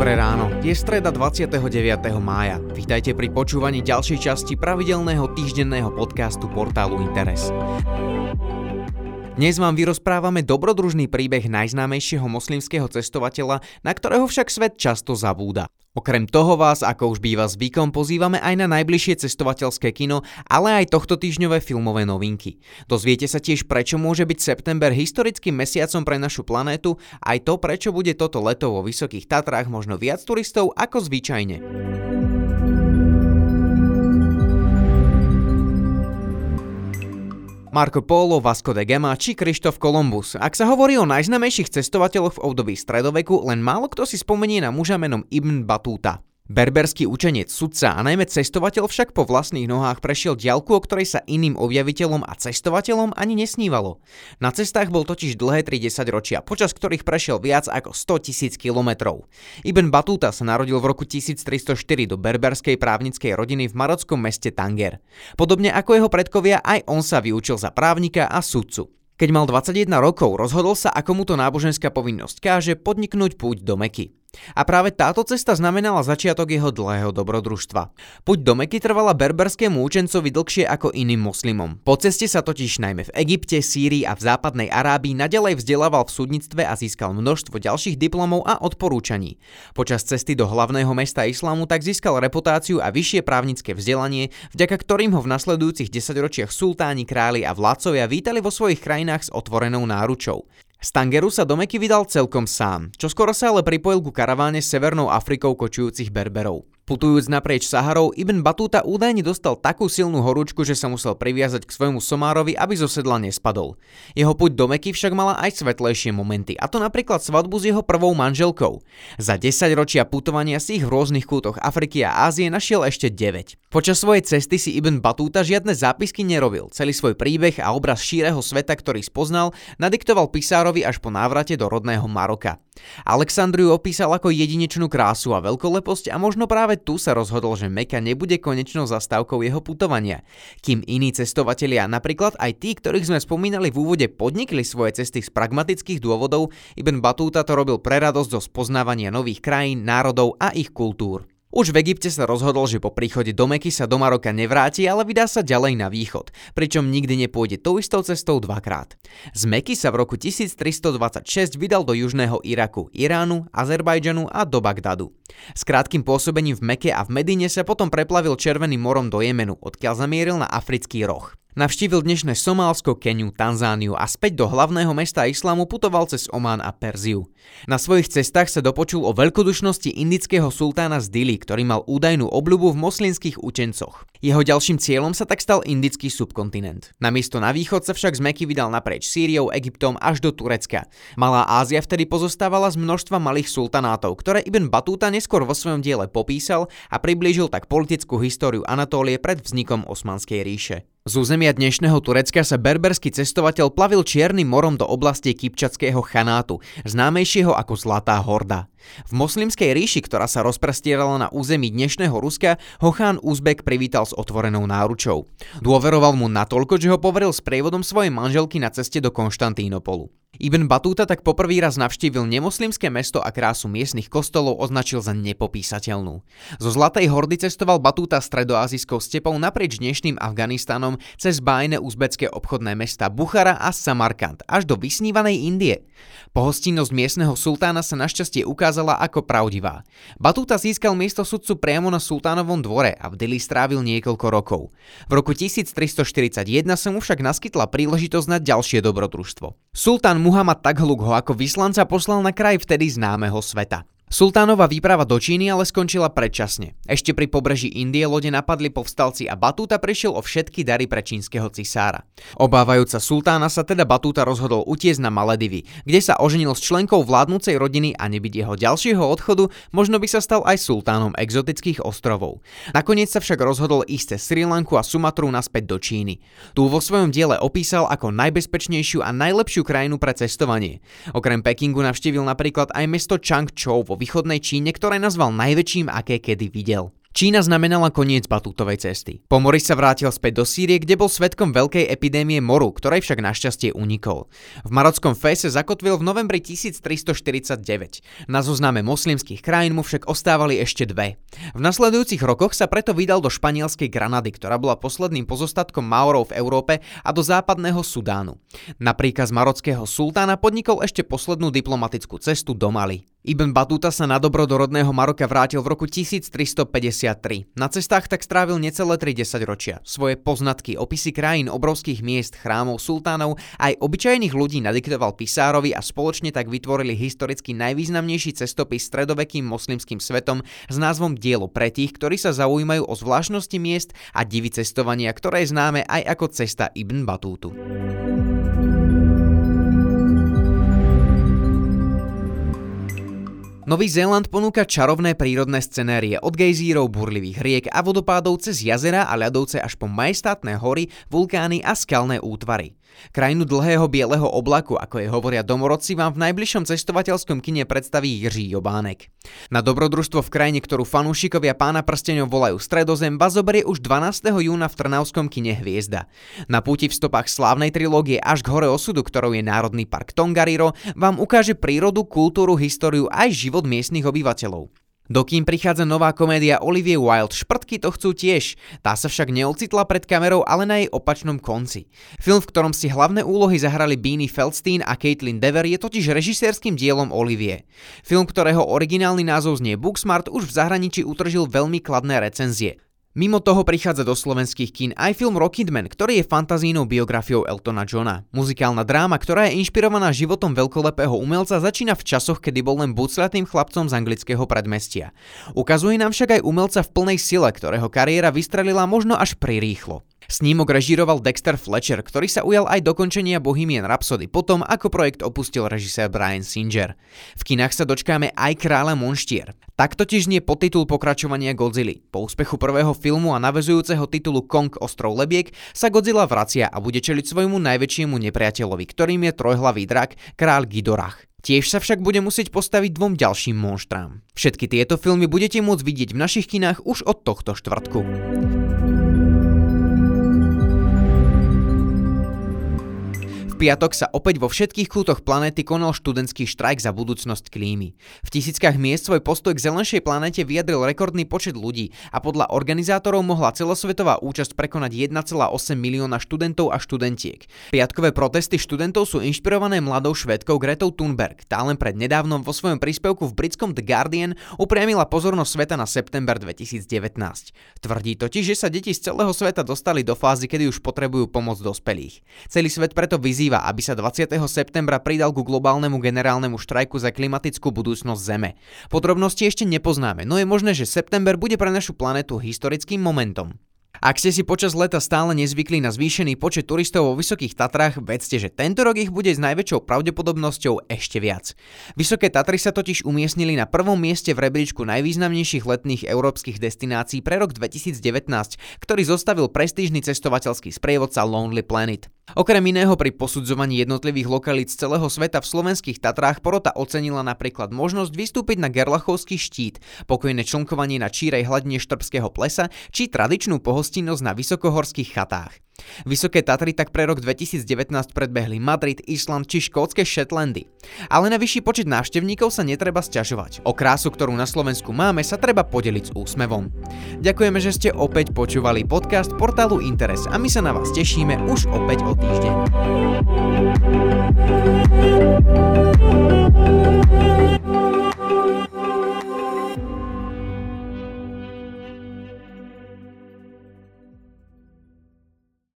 Dobré ráno, je streda 29. mája. Vítajte pri počúvaní ďalšej časti pravidelného týždenného podcastu portálu Interes. Dnes vám vyrozprávame dobrodružný príbeh najznámejšieho moslimského cestovateľa, na ktorého však svet často zabúda. Okrem toho vás, ako už býva zvykom, pozývame aj na najbližšie cestovateľské kino, ale aj tohto týždňové filmové novinky. Dozviete sa tiež, prečo môže byť september historickým mesiacom pre našu planétu, aj to, prečo bude toto leto vo Vysokých Tatrách možno viac turistov ako zvyčajne. Marco Polo, Vasco de Gama či Krištof Kolumbus. Ak sa hovorí o najznamejších cestovateľoch v období stredoveku, len málo kto si spomenie na muža menom Ibn Batuta. Berberský učenec, sudca a najmä cestovateľ však po vlastných nohách prešiel diaľku, o ktorej sa iným objaviteľom a cestovateľom ani nesnívalo. Na cestách bol totiž dlhé 30 ročia, počas ktorých prešiel viac ako 100 tisíc kilometrov. Ibn Batuta sa narodil v roku 1304 do berberskej právnickej rodiny v marockom meste Tanger. Podobne ako jeho predkovia, aj on sa vyučil za právnika a sudcu. Keď mal 21 rokov, rozhodol sa, ako mu to náboženská povinnosť káže podniknúť púť do Meky. A práve táto cesta znamenala začiatok jeho dlhého dobrodružstva. Puť do Meky trvala berberskému učencovi dlhšie ako iným moslimom. Po ceste sa totiž najmä v Egypte, Sýrii a v západnej Arábii nadalej vzdelával v súdnictve a získal množstvo ďalších diplomov a odporúčaní. Počas cesty do hlavného mesta islámu tak získal reputáciu a vyššie právnické vzdelanie, vďaka ktorým ho v nasledujúcich desaťročiach sultáni, králi a vládcovia vítali vo svojich krajinách s otvorenou náručou. Z Tangeru sa do Meky vydal celkom sám, čo skoro sa ale pripojil ku karaváne Severnou Afrikou kočujúcich Berberov. Putujúc naprieč Saharou, Ibn Batuta údajne dostal takú silnú horúčku, že sa musel priviazať k svojmu somárovi, aby zo sedla nespadol. Jeho puť do Meky však mala aj svetlejšie momenty, a to napríklad svadbu s jeho prvou manželkou. Za 10 ročia putovania si ich v rôznych kútoch Afriky a Ázie našiel ešte 9. Počas svojej cesty si Ibn Batuta žiadne zápisky nerobil, celý svoj príbeh a obraz šíreho sveta, ktorý spoznal, nadiktoval písárovi až po návrate do rodného Maroka. Alexandriu opísal ako jedinečnú krásu a veľkoleposť a možno práve tu sa rozhodol, že Meka nebude konečnou zastávkou jeho putovania. Kým iní cestovatelia, napríklad aj tí, ktorých sme spomínali v úvode, podnikli svoje cesty z pragmatických dôvodov, Ibn Batúta to robil pre radosť zo spoznávania nových krajín, národov a ich kultúr. Už v Egypte sa rozhodol, že po príchode do Meky sa do Maroka nevráti, ale vydá sa ďalej na východ, pričom nikdy nepôjde tou istou cestou dvakrát. Z Meky sa v roku 1326 vydal do južného Iraku, Iránu, Azerbajdžanu a do Bagdadu. S krátkým pôsobením v Meke a v Medine sa potom preplavil Červeným morom do Jemenu, odkiaľ zamieril na africký roh. Navštívil dnešné Somálsko, Keniu, Tanzániu a späť do hlavného mesta islamu putoval cez Omán a Perziu. Na svojich cestách sa dopočul o veľkodušnosti indického sultána z Dili, ktorý mal údajnú obľubu v moslimských učencoch. Jeho ďalším cieľom sa tak stal indický subkontinent. Na miesto na východ sa však z Meky vydal naprieč Sýriou, Egyptom až do Turecka. Malá Ázia vtedy pozostávala z množstva malých sultanátov, ktoré Ibn Batúta neskôr vo svojom diele popísal a priblížil tak politickú históriu Anatólie pred vznikom Osmanskej ríše. Z územia dnešného Turecka sa berberský cestovateľ plavil Čiernym morom do oblasti Kypčatského chanátu, známejšieho ako Zlatá horda. V moslimskej ríši, ktorá sa rozprestierala na území dnešného Ruska, ho chán Uzbek privítal s otvorenou náručou. Dôveroval mu natoľko, že ho poveril s prievodom svojej manželky na ceste do Konštantínopolu. Ibn Batúta tak poprvý raz navštívil nemoslimské mesto a krásu miestnych kostolov označil za nepopísateľnú. Zo Zlatej hordy cestoval Batúta stredoazijskou stepou naprieč dnešným Afganistanom cez bájne uzbecké obchodné mesta Buchara a Samarkand až do vysnívanej Indie. Pohostinnosť miestneho sultána sa našťastie ukázala ako pravdivá. Batúta získal miesto sudcu priamo na sultánovom dvore a v Dili strávil niekoľko rokov. V roku 1341 sa mu však naskytla príležitosť na ďalšie dobrodružstvo. Sultán Muhammad Tagluk ho ako vyslanca poslal na kraj vtedy známeho sveta. Sultánova výprava do Číny ale skončila predčasne. Ešte pri pobreží Indie lode napadli povstalci a Batúta prišiel o všetky dary pre čínskeho cisára. Obávajúca sultána sa teda Batúta rozhodol utiesť na Maledivy, kde sa oženil s členkou vládnúcej rodiny a nebyť jeho ďalšieho odchodu, možno by sa stal aj sultánom exotických ostrovov. Nakoniec sa však rozhodol ísť cez Sri Lanku a Sumatru naspäť do Číny. Tu vo svojom diele opísal ako najbezpečnejšiu a najlepšiu krajinu pre cestovanie. Okrem Pekingu navštívil napríklad aj mesto Changchou vo východnej Číne, ktoré nazval najväčším, aké kedy videl. Čína znamenala koniec batútovej cesty. Po sa vrátil späť do Sýrie, kde bol svetkom veľkej epidémie moru, ktorej však našťastie unikol. V marockom Fese zakotvil v novembri 1349. Na zozname moslimských krajín mu však ostávali ešte dve. V nasledujúcich rokoch sa preto vydal do španielskej Granady, ktorá bola posledným pozostatkom Maorov v Európe a do západného Sudánu. Na príkaz marockého sultána podnikol ešte poslednú diplomatickú cestu do Mali. Ibn Batuta sa na dobro do rodného Maroka vrátil v roku 1353. Na cestách tak strávil necelé 30 ročia. Svoje poznatky, opisy krajín, obrovských miest, chrámov, sultánov aj obyčajných ľudí nadiktoval Pisárovi a spoločne tak vytvorili historicky najvýznamnejší cestopis stredovekým moslimským svetom s názvom Dielo pre tých, ktorí sa zaujímajú o zvláštnosti miest a divy cestovania, ktoré je známe aj ako cesta Ibn Batútu. Nový Zéland ponúka čarovné prírodné scenérie od gejzírov, burlivých riek a vodopádov cez jazera a ľadovce až po majestátne hory, vulkány a skalné útvary. Krajinu dlhého bieleho oblaku, ako je hovoria domorodci, vám v najbližšom cestovateľskom kine predstaví Jiří Jobánek. Na dobrodružstvo v krajine, ktorú fanúšikovia pána prsteňov volajú Stredozem, vás zoberie už 12. júna v Trnavskom kine Hviezda. Na púti v stopách slávnej trilógie až k hore osudu, ktorou je Národný park Tongariro, vám ukáže prírodu, kultúru, históriu aj život miestnych obyvateľov. Do kým prichádza nová komédia Olivie Wilde, šprtky to chcú tiež. Tá sa však neocitla pred kamerou, ale na jej opačnom konci. Film, v ktorom si hlavné úlohy zahrali Beanie Feldstein a Caitlin Dever, je totiž režisérským dielom Olivie. Film, ktorého originálny názov znie Booksmart, už v zahraničí utržil veľmi kladné recenzie. Mimo toho prichádza do slovenských kín aj film Rocketman, ktorý je fantazínou biografiou Eltona Johna. Muzikálna dráma, ktorá je inšpirovaná životom veľkolepého umelca, začína v časoch, kedy bol len buclatým chlapcom z anglického predmestia. Ukazuje nám však aj umelca v plnej sile, ktorého kariéra vystrelila možno až prirýchlo. Snímok režíroval Dexter Fletcher, ktorý sa ujal aj dokončenia Bohemian Rhapsody potom, ako projekt opustil režisér Brian Singer. V kinách sa dočkáme aj kráľa Monštier. Tak totiž nie podtitul pokračovania Godzilla. Po úspechu prvého filmu a navezujúceho titulu Kong ostrov Lebiek sa Godzilla vracia a bude čeliť svojmu najväčšiemu nepriateľovi, ktorým je trojhlavý drak, kráľ Gidorach. Tiež sa však bude musieť postaviť dvom ďalším monštrám. Všetky tieto filmy budete môcť vidieť v našich kinách už od tohto štvrtku. Piatok sa opäť vo všetkých kútoch planéty konal študentský štrajk za budúcnosť klímy. V tisíckach miest svoj postoj k zelenšej planéte vyjadril rekordný počet ľudí a podľa organizátorov mohla celosvetová účasť prekonať 1,8 milióna študentov a študentiek. Piatkové protesty študentov sú inšpirované mladou švedkou Gretou Thunberg. Tá len pred nedávnom vo svojom príspevku v britskom The Guardian upriamila pozornosť sveta na september 2019. Tvrdí totiž, že sa deti z celého sveta dostali do fázy, kedy už potrebujú pomoc dospelých. Celý svet preto vyzýva vyzýva, aby sa 20. septembra pridal ku globálnemu generálnemu štrajku za klimatickú budúcnosť Zeme. Podrobnosti ešte nepoznáme, no je možné, že september bude pre našu planetu historickým momentom. Ak ste si počas leta stále nezvykli na zvýšený počet turistov vo Vysokých Tatrách, vedzte, že tento rok ich bude s najväčšou pravdepodobnosťou ešte viac. Vysoké Tatry sa totiž umiestnili na prvom mieste v rebríčku najvýznamnejších letných európskych destinácií pre rok 2019, ktorý zostavil prestížny cestovateľský sprievodca Lonely Planet. Okrem iného pri posudzovaní jednotlivých lokalít z celého sveta v slovenských Tatrách porota ocenila napríklad možnosť vystúpiť na Gerlachovský štít, pokojné člnkovanie na čírej hladine Štrbského plesa či tradičnú pohostinnosť na vysokohorských chatách. Vysoké Tatry tak pre rok 2019 predbehli Madrid, Island či škótske Shetlandy. Ale na vyšší počet návštevníkov sa netreba sťažovať. O krásu, ktorú na Slovensku máme, sa treba podeliť s úsmevom. Ďakujeme, že ste opäť počúvali podcast portálu Interes a my sa na vás tešíme už opäť o týždeň. thank you